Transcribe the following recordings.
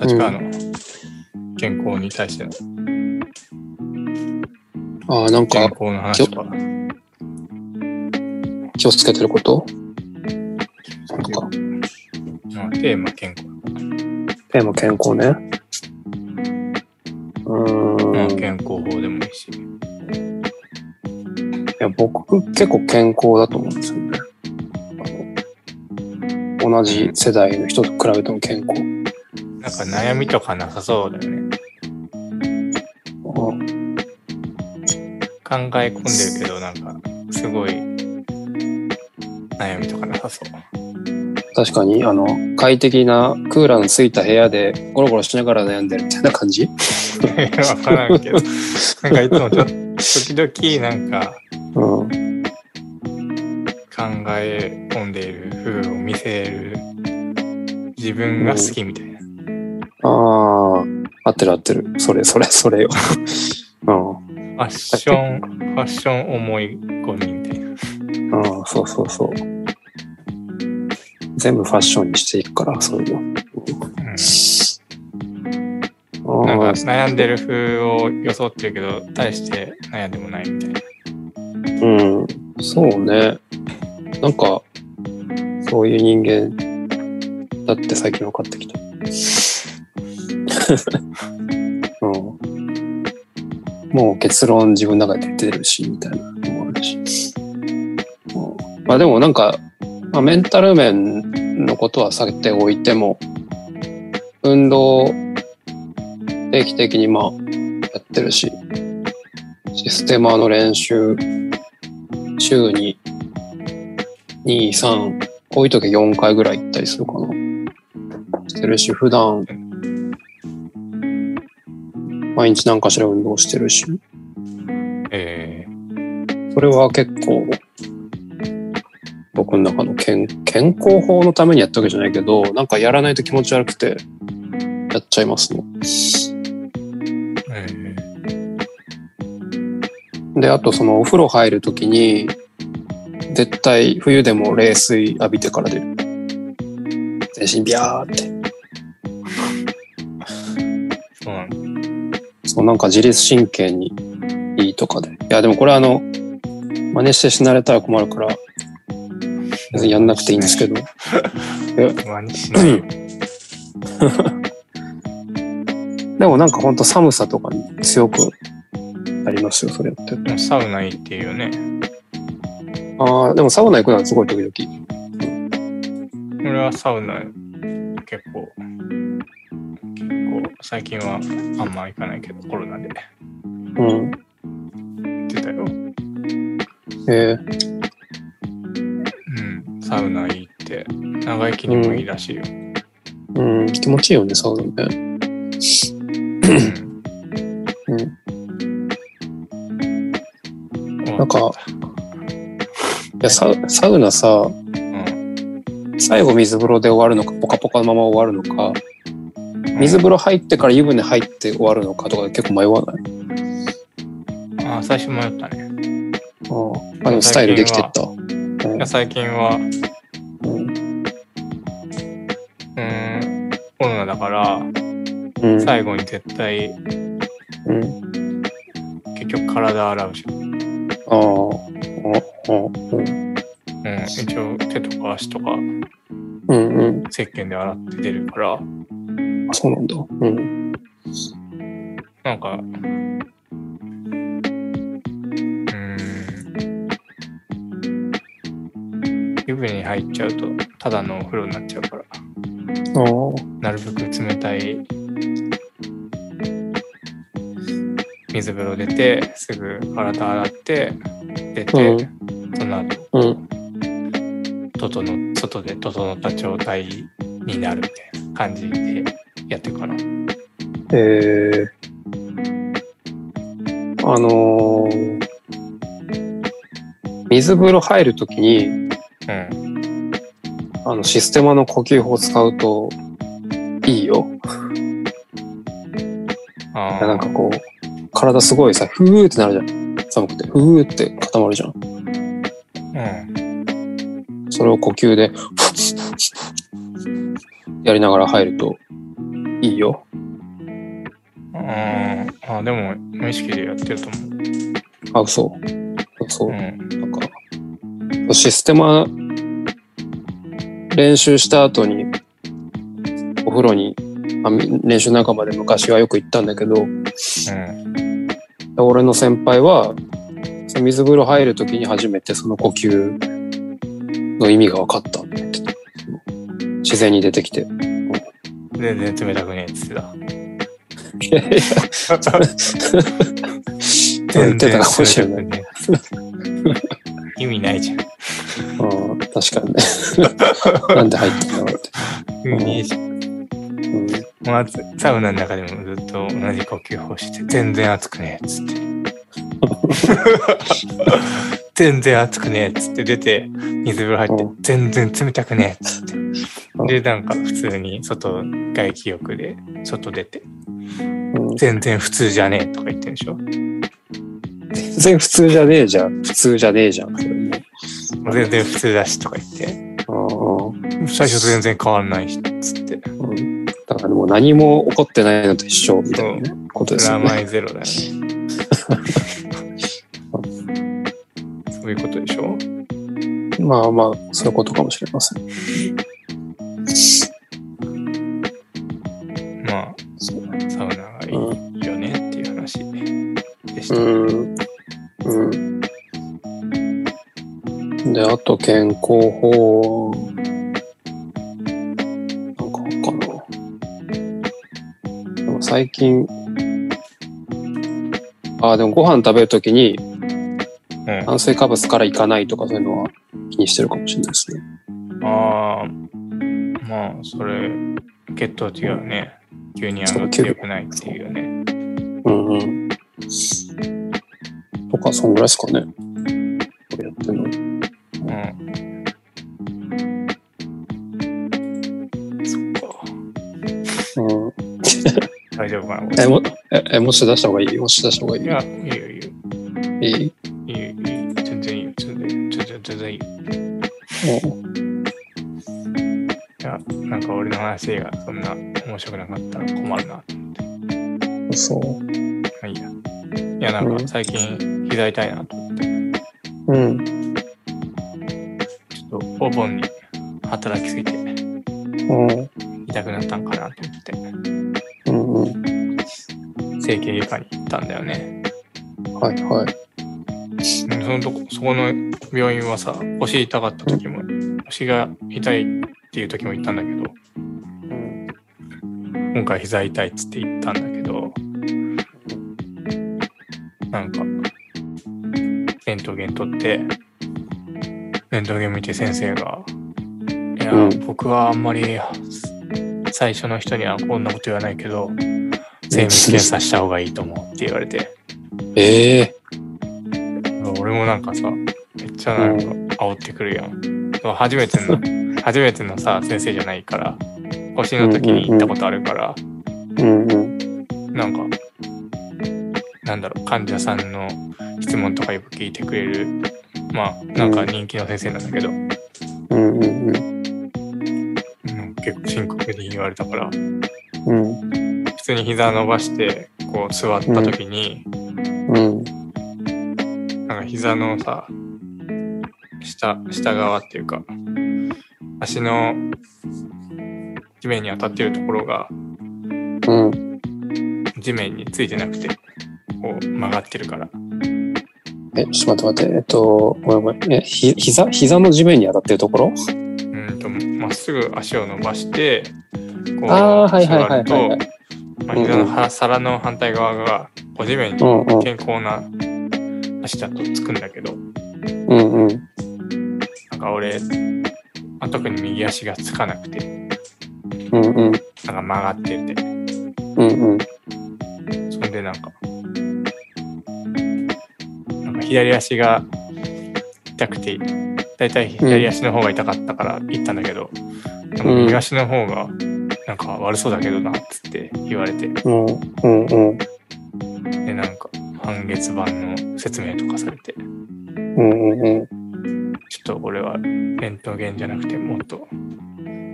立川の健康に対してのああ、なんか健康の話とか。気をつけてること？なんか、まあ、テーマ健康。テーマ健康ね。うん。い健康法でもいいし。や、僕結構健康だと思うんですよね。あの同じ世代の人と比べても健康。なんか悩みとかなさそうだよね。うん考え込んでるけど、なんか、すごい、悩みとかなさそう。確かに、あの、快適なクーラーのついた部屋でゴロゴロしながら悩んでるみたいな感じ？わからんけど、なんかいつもちょっと、時々なんかうん。考え込んでいる風を見せる自分が好きみたいな。ああ、合ってる合ってる。それ、それ、それよ。うん。ファッション、ファッション思い込みみたいな。ああ、そうそうそう。全部ファッションにしていくから、そういうの。うんあなんかあ悩んでる風を装ってるけど、大して悩んでもないみたいな。うん、そうね。なんか、そういう人間だって最近分かってきた。うん、もう結論自分の中で出てるし、みたいなのもあるし。うん、まあでもなんか、まあ、メンタル面のことは避けておいても、運動定期的にまあやってるし、システマの練習週に2、3、多い時は4回ぐらい行ったりするかな。してるし、普段、毎日何かしら運動してるし、えそれは結構、僕の中の健健康法のためにやったわけじゃないけど、なんかやらないと気持ち悪くて、やっちゃいますね。ー、えで、あとそのお風呂入るときに、絶対冬でも冷水浴びてから出る。全身ビャーって。そう、なんか自律神経にいいとかで。いや、でもこれあの、真似して死なれたら困るから、別にやんなくていいんですけど。真似しないよ。でもなんかほんと寒さとかに強くなりますよ、それやってサウナいいっていうよね。と。ああ、でもサウナ行くのはすごい時々。俺はサウナ結構、最近はあんま行かないけど、コロナでうん。行ってたよ。えー、うん、サウナいいって、長生きにもいいらしいよ。うん、気持ちいいよね、サウナね。うんうん。なんか、いや、サウサウナさ、うん、最後水風呂で終わるのか、ポカポカのまま終わるのか、水風呂入ってから湯船入って終わるのかとかで結構迷わない？あ最初迷ったね。ああでもスタイルできてった。うん。いや最近は、うん。うん、コロナだから、うん。最後に絶対、うん。結局体洗うじゃん。ああああうん。うん、一応手とか足とかうんうん。石鹸で洗って出るから、あそうなんだ。うん。なんか、うーん、湯船に入っちゃうと、ただのお風呂になっちゃうから、なるべく冷たい水風呂出て、すぐ体洗って、出て、うその後、うん。整外で整った状態になるみたいな感じでやってるかな。えー、あのー水風呂入るときにうん。あのシステマの呼吸法を使うといいよ。あなんかこう体すごいさふーってなるじゃん寒くてふーって固まるじゃん。うん。それを呼吸でやりながら入るといいよ。あーあ、でも無意識でやってると思う。あ、そう。そうう。ん。なんか、システマ練習した後に、お風呂に、あみ練習仲間で昔はよく行ったんだけど、うん。俺の先輩は、水風呂入る時に初めてその呼吸の意味が分かったって言ってた。自然に出てきて。全然冷たくねえっつってた。いやいや、言ってたかもしれない。い。意味ないじゃん。うん、確かにね。なんで入ったんだろうって。意味ねえじゃん。うん、まずサウナの中でもずっと同じ呼吸法して、全然熱くねえっつって。全然熱くねえっつって出て、水風呂入ってう、全然冷たくねえっつって。うんで、なんか普通に外、外気浴で外出て、うん全然普通じゃねえとか言ってるでしょ？全然普通じゃねえじゃん。普通じゃねえじゃん。全然普通だしとか言って、うん最初全然変わんないし、つって。うんだからもう何も起こってないのと一緒みたいなねことですよ名ね。前ゼロだよね。そういうことでしょ？まあまあ、そういうことかもしれません。あと健康法。なんかあるかな。でも最近、あ、でもご飯食べるときにうん、炭水化物からいかないとかそういうのは気にしてるかもしれないですね。ああ、まあ、それ、血糖値がね、急に上がってよくないっていうよね。うんうん。とか、そんぐらいですかね。これやってるの。え、も、え、えもし出した方がいい？もし出した方がいい？いや、いいよ、いいよ。いい？いいよ、いいよ。全然いいよ。全然、全然、全然いいよ。いや、なんか俺の話がそんな面白くなかったら困るな。うん。そう。まあいいや。いや、なんか最近膝痛いなと思って、うん。ちょっとお盆に働きすぎてうん。痛くなったんかなと思って。整形外科に行ったんだよね。はいはい。うんそのとこ、そこの病院はさ、腰痛かった時も、腰が痛いっていう時も行ったんだけど、うん。今回膝痛いっつって行ったんだけど、なんか、レントゲン取って、レントゲン見て先生が、いや、うん僕はあんまり最初の人にはこんなこと言わないけど、精密検査した方がいいと思うって言われて、ええ俺もなんかさ、めっちゃなんか煽ってくるやん。初めての、初めてのさ、先生じゃないから、腰の時に行ったことあるから、うんうん。なんか、なんだろう、患者さんの質問とかよく聞いてくれる、まあ、なんか人気の先生なんだけど、うんうんうん。うん結構深刻に言われたから、うん。普通に膝伸ばして、こう座った時に、うん。なんか膝のさ、下、下側っていうか、足の地面に当たってるところがうん。地面についてなくて、こう曲がってるから。え、ちょっと待って待って。えっと、ごめんごめん。え、ひ、膝膝の地面に当たってるところ？うんと、まっすぐ足を伸ばして、こう、あーはいはいはいはい座ると、まあ、膝のは皿の反対側が、こう地面にうんうん。健康な足だとつくんだけど、うんうん。なんか俺、まあ、特に右足がつかなくて、うんうん。なんか曲がってて、うんうん。そんでなんか、なんか左足が痛くて、だいたい左足の方が痛かったから行ったんだけど、なんか右足の方がなんか悪そうだけどな、つって言われて、うんうんうん。で、なんか半月板の説明とかされて、うんうんうん。ちょっと俺はレントゲンじゃなくてもっと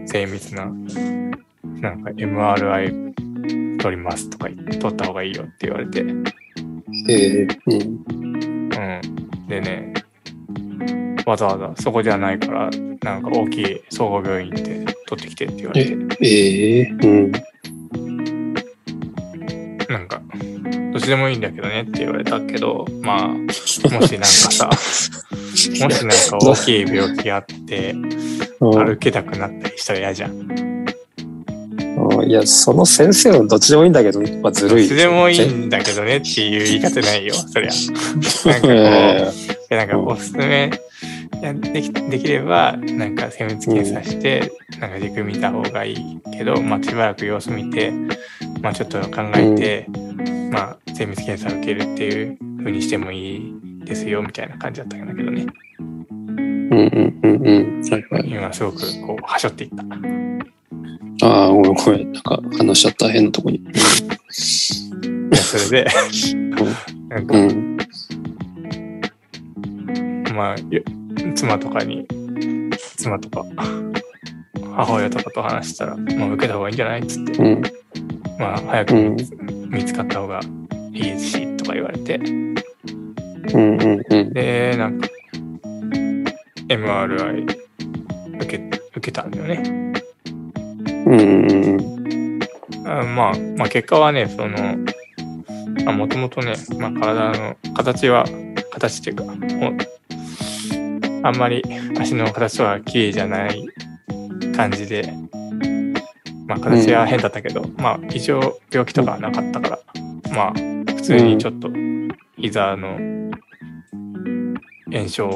精密な、なんか MRI 取りますとか言って取った方がいいよって言われて、うん。ええうん。でね、わざわざそこじゃないから、なんか大きい総合病院行って取ってきてって言われて、ええうん。なんか、どっちでもいいんだけどねって言われたけど、まあ、もしなんかさ、もしなんか大きい病気あって、うん歩けなくなったりしたら嫌じゃん。うんいや、その先生はどっちでもいいんだけど、まあ、ずるい。どっちでもいいんだけどねっていう言い方ないよ、そりゃ。なんかこう、なんかおすすめできできればなんか精密検査して、なんか軸見た方がいいけど、まあ、しばらく様子見て、まあ、ちょっと考えて、まあ、精密検査を受けるっていう風にしてもいいですよみたいな感じだったんだけどねうんうんうんうん。はいはい。今すごくこうはしょっていったああ、ごめんごめん。なんか話しちゃった変なとこに。いやそれでなんかうん。まあよ妻とかに妻とか母親とかと話したら、まあ、受けた方がいいんじゃないっつってうん。まあ、早くうん見つかった方がいいし、とか言われて。うんうんうん。で、なんか、MRI 受け、受けたんだよね。うんまあ、まあ、結果はね、その、あもともとね、まあ、体の形は、形っていうか、あんまり足の形は綺麗じゃない感じで、まあ、形は変だったけど、まあ、一応病気とかはなかったから、まあ、普通にちょっと膝の炎症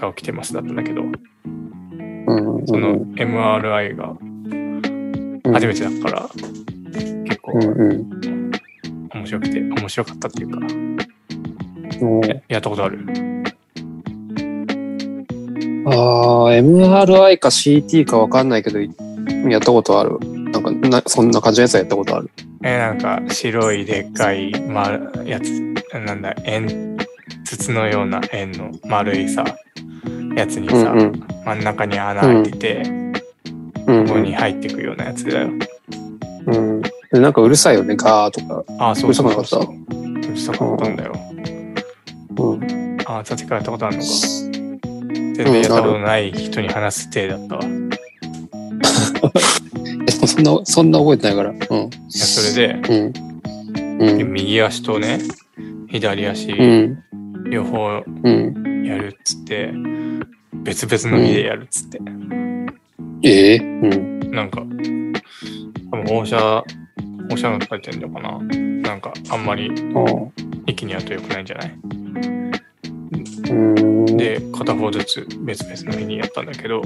が起きてますだったんだけど、うんうん。その MRI が初めてだから、結構うんうん。面白くて、面白かったっていうか、やったことある？ああ、MRI か CT かわかんないけど、やったことある。なんかな、そんな感じのやつはやったことある。えなんか白いでっかい、ま、やつなんだ円筒のような円の丸いさやつにさ、うんうん真ん中に穴開いてて、うんここに入ってくようなやつだよ。うん。でなんかうるさいよね、ガーとか。あそうそうそうそううるうるさかったんだよ。うん。あさっきからやったことあるのか。全然やったことない人に話す体だったわ。そんな、そんな覚えてないから。うん。やそれで、うん。うん。右足とね、左足うん。両方うん。やるっつって、別々の日でやるっつって。ええうん。なんか、多分放射、放射能とか言ってんのかななんか、あんまりああ。息にやると良くないんじゃない？うん。で、片方ずつ別々の日にやったんだけど、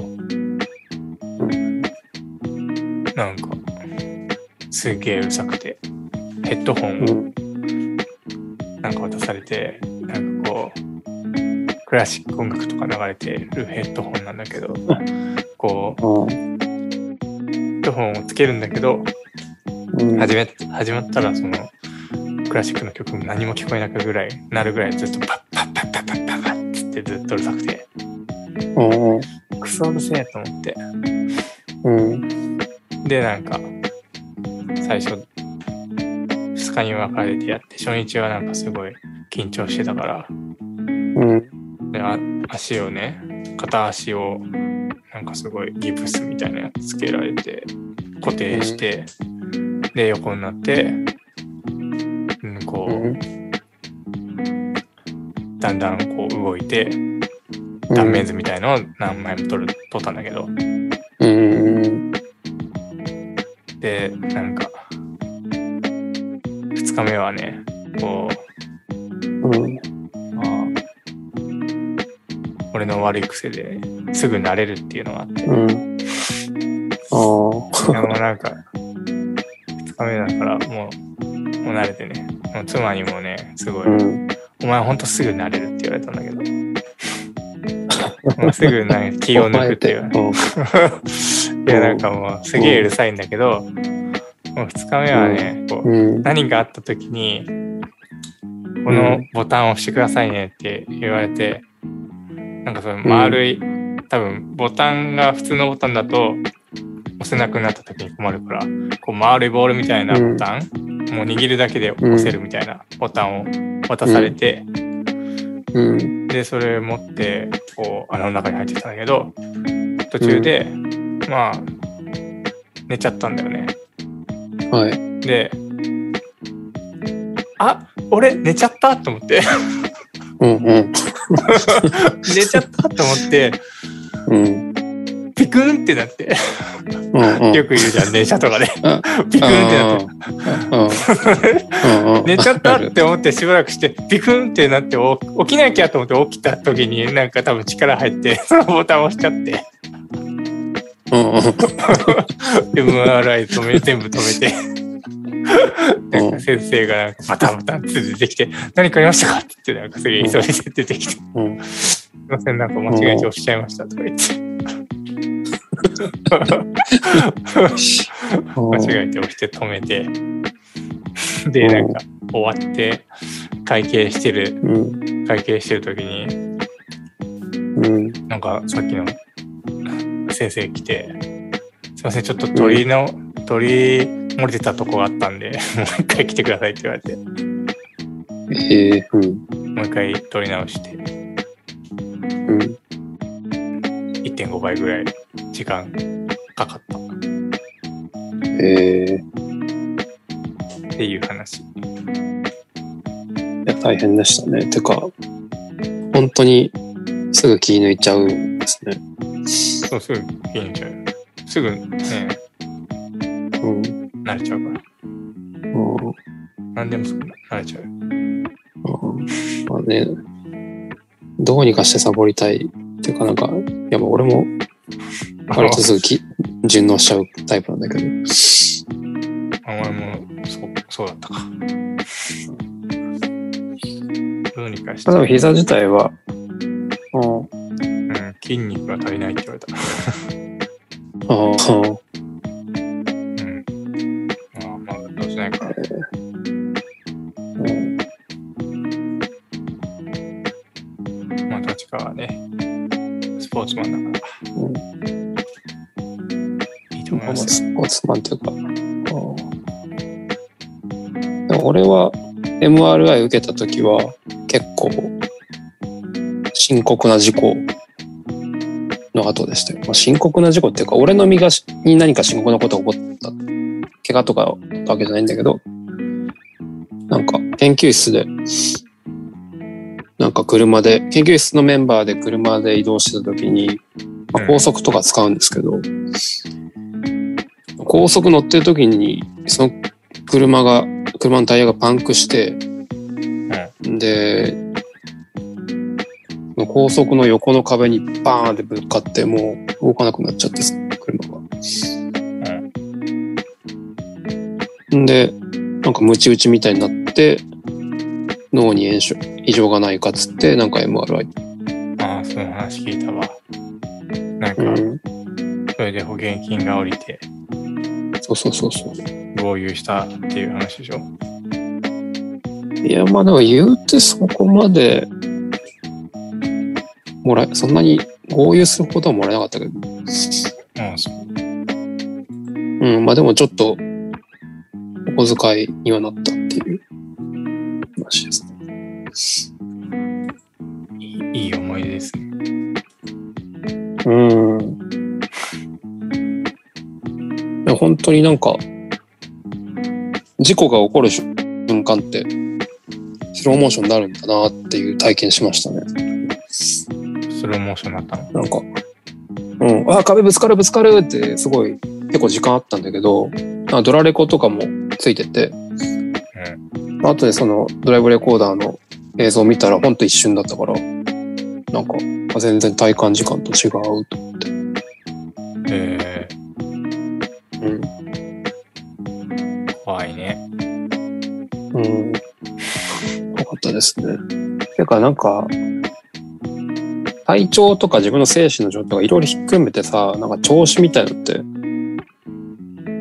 なんか、すげえうるさくて、ヘッドホンをうん。なんか渡されて、なんかこう、クラシック音楽とか流れてるヘッドホンなんだけど、こう。ヘッドホンをつけるんだけど、うん。始め始まったらそのクラシックの曲も何も聞こえなくぐらいなるぐらいずっとパッずっとうるさくてうん。クソうるせえと思ってうん。でなんか最初2日に分かれてやって初日はなんかすごい緊張してたからうん。であ足をね片足をなんかすごいギプスみたいなやつつけられて固定して、で横になって、うん、こう、うん。だんだんこう動いて断面図みたいのを何枚も撮る撮ったんだけどうん。でなんか2日目はねこうん。う、まあ、俺の悪い癖ですぐ慣れるっていうのがあって、うん。あなんか2日目だからもうもう慣れてね妻にもねすごい、うん。お前ほんとすぐ慣れるって言われたんだけど。もうすぐなんか気を抜くっていう。いやなんかもうすげえうるさいんだけど、もう2日目はね、こううん。何かあった時に、このボタンを押してくださいねって言われて、なんかその丸い、多分ボタンが普通のボタンだと押せなくなった時に困るから、こう丸いボールみたいなボタンもう握るだけで押せるみたいなボタンを渡されて、うん。で、それ持って、こう、穴の中に入ってたんだけど、途中で、まあ、寝ちゃったんだよね。はい。で、あ俺寝ちゃったと思って、うんうん。寝ちゃったと思って、うん。ピクンってなって、うんうん。よく言うじゃん、電車とかで。あピクンってなって。寝ちゃったって思ってしばらくしてピクンってなってお起きなきゃと思って起きた時になんか多分力入ってその ボタン押しちゃって。うん。うん。MRI 止め全部止めて。なんかうん先生がなんかバタンバタンって出てきて「何かありましたか?」って言ってなんかすげえ急いで出てきて「うん。すいませんなんか間違えて押しちゃいました」とか言って間違えて押して止めてでなんか終わって会計してるうん。会計してる時にうん。なんかさっきの先生来て、すいません、ちょっと鳥の、鳥漏れてたとこがあったんで、もう一回来てくださいって言われて、ええうん。もう一回取り直して、うん。1.5倍ぐらい時間かかったっええていう話。いや、大変でしたね。てか、本当にすぐ気抜いちゃうんですね。そう、すぐ気に入っちゃう。すぐね、うん。慣れちゃうから。うん何でもすぐ慣れちゃう。うんまあね、どうにかしてサボりたいっていうかなんか、いやもう俺も割とすぐき順応しちゃうタイプなんだけど。あ、俺もそう、そうだったか。どうにかしてまあ、でも膝自体は、うん、うん、筋肉が足りないって言われた。ああ、うん。まあまあ、どうしないか。うん、まあ、立川はね、スポーツマンだから、まあますよ。スポーツマンっていうか、俺は MRI 受けた時は結構深刻な事故の後でしたよ。まあ、深刻な事故っていうか、俺の身がしに何か深刻なことが起こった、怪我とかだったわけじゃないんだけど、なんか研究室で、なんか車で、研究室のメンバーで車で移動してた時に、まあ、うん高速とか使うんですけど、高速乗ってる時に、その車が、車のタイヤがパンクして、で、その高速の横の壁にバーンってぶつかって、もう動かなくなっちゃってさ、車が。んで、なんかムチ打ちみたいになって、脳に炎症、異常がないかっつって、なんか MRI。ああ、その話聞いたわ。なんか、うん。それで保険金が下りて、そうそうそうそう。合流したっていう話でしょ？いや、まあでも言うてそこまで、もらえ、そんなに合流するほどはもらえなかったけど。うん、そう。うん、まあでもちょっと、お小遣いにはなったっていう話ですね。本当になんか、事故が起こる瞬間って、スローモーションになるんだなっていう体験しましたね。スローモーションになったの？なんか、うん、あ、壁ぶつかるぶつかるってすごい結構時間あったんだけど、あドラレコとかもついてて、後でそのドライブレコーダーの映像を見たらほんと一瞬だったから、なんかあ全然体感時間と違うとですね。てかなんか、体調とか自分の精神の状態がいろいろひっくるめてさ、なんか調子みたいのって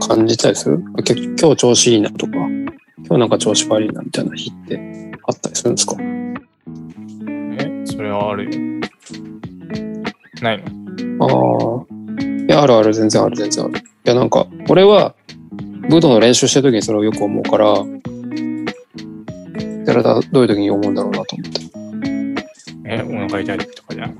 感じたりする？け今日調子いいなとか、今日なんか調子悪いなみたいな日ってあったりするんですか？え、それはあるよ。ないの？ああ。いや、あるある、全然ある、全然ある。いや、なんか、俺は、武道の練習してる時にそれをよく思うから、寺どういう時に思うんだろうなと思って。え、お腹痛い時とかじゃん。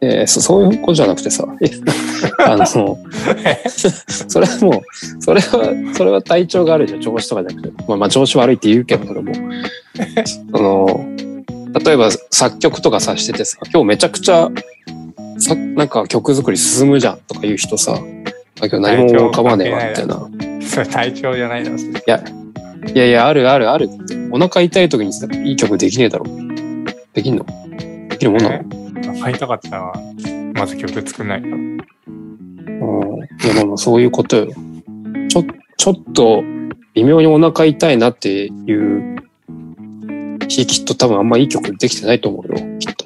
えーそそういうことじゃなくてさ、え あの、それはもう、それは、それは体調があるじゃん、調子とかじゃなくて。まあまあ調子悪いって言うけど、それも。その、例えば作曲とかさしててさ、今日めちゃくちゃ、さなんか曲作り進むじゃんとか言う人さ、あ今日何も浮かばねえわ、みたいな。それ体調じゃないだろ、それいやいや、あるあるある。お腹痛い時にさ、いい曲できねえだろ。できんの？できるもんなの？お腹痛かったら、まず曲作んないと。うん。いや、まあまあそういうことよ。ちょ、ちょっと、微妙にお腹痛いなっていう日、きっと多分あんまいい曲できてないと思うよ。きっと。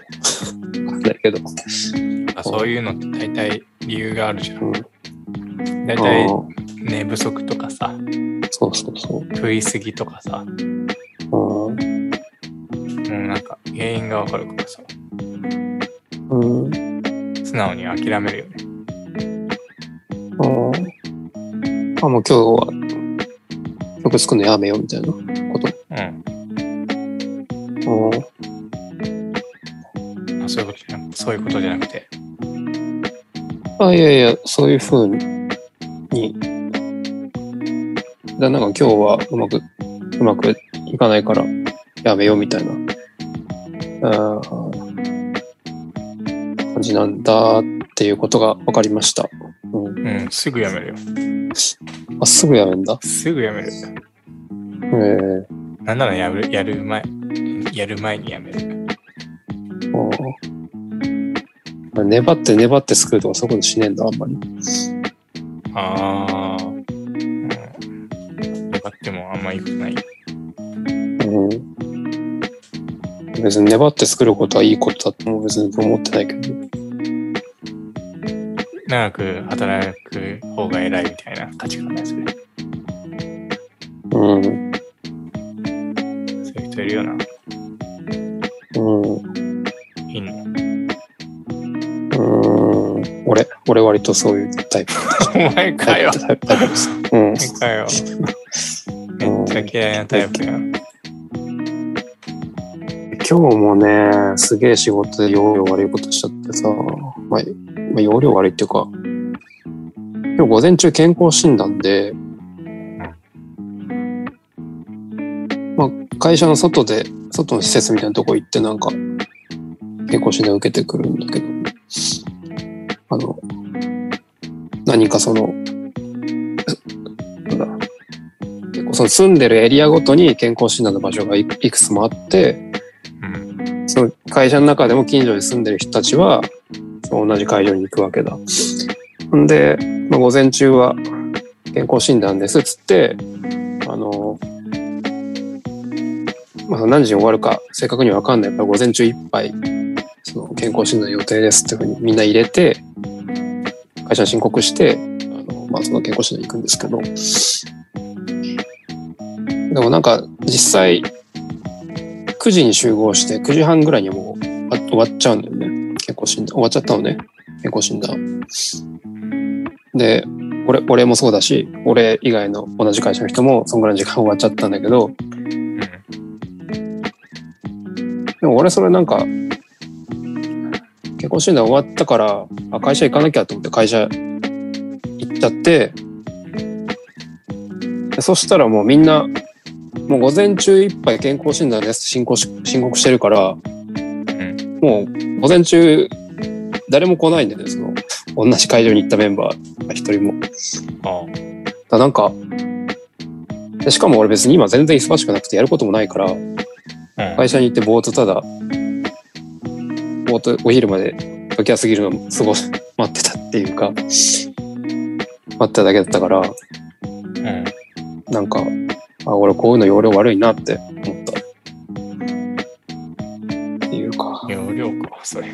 わかんないけど。あそういうのって大体理由があるじゃん。うん。大あ体ー寝不足とかさ、そうそうそう。食いすぎとかさ、うん。もうなんか原因がわかるからさ、うん。素直に諦めるよね。あーあ、もう今日は曲作るのやめようみたいなこと？うん。うん。あそういうことじゃなくそういうことじゃなくて、あ、いやいや、そういう風に、だなんか今日はうまく、うまくいかないからやめようみたいな、感じなんだっていうことが分かりました。うん、うん、すぐやめるよ。あ、すぐやめんだ？すぐやめる。えーなんならやる、やる前、やる前にやめる。あー粘って粘って作るとかそういうことしねえんだ、あんまり。ああ、まいいことない。うん。別に粘って作ることはいいことだとも別に思ってないけど。長く働く方が偉いみたいな価値観ですね。うん。そういう人いるよな。うん。いんの。うん。俺、俺割とそういうタイプ。お前かよ。タイプタイプです。うん。かよ。めっちゃ嫌いなタイプ。今日もね、すげえ仕事で容量悪いことしちゃってさ、まあ、まあ、容量悪いっていうか、今日午前中健康診断で、まあ、会社の外で、外の施設みたいなとこ行ってなんか、健康診断受けてくるんだけど、あの、何かその、その住んでるエリアごとに健康診断の場所がいくつもあって、その会社の中でも近所に住んでる人たちは、同じ会場に行くわけだ。んで、まあ、午前中は健康診断ですっつって、あの、まあ、何時に終わるか正確には分かんないから午前中いっぱい、その健康診断予定ですっていうふうにみんな入れて、会社に申告して、あの、まあ、その健康診断に行くんですけど、でもなんか実際、9時に集合して9時半ぐらいにもう終わっちゃうんだよね。健康診断。終わっちゃったのね。健康診断。で、俺、俺もそうだし、俺以外の同じ会社の人もそんぐらいの時間終わっちゃったんだけど、でも俺それなんか、健康診断終わったから、あ、会社行かなきゃと思って会社行っちゃって、そしたらもうみんな、もう午前中いっぱい健康診断です申告し申告してるから、うん。もう午前中誰も来ないんだよね、その、同じ会場に行ったメンバーが一人も。あだなんか、でしかも俺別に今全然忙しくなくてやることもないから、あ。うん。会社に行ってぼーっとただ、ぼーっとお昼まで時が過ぎるのを過ごし、待ってたっていうか、待ってただけだったから、うん。なんか、あ、俺こういうの容量悪いなって思った。っていうか、容量か、それ。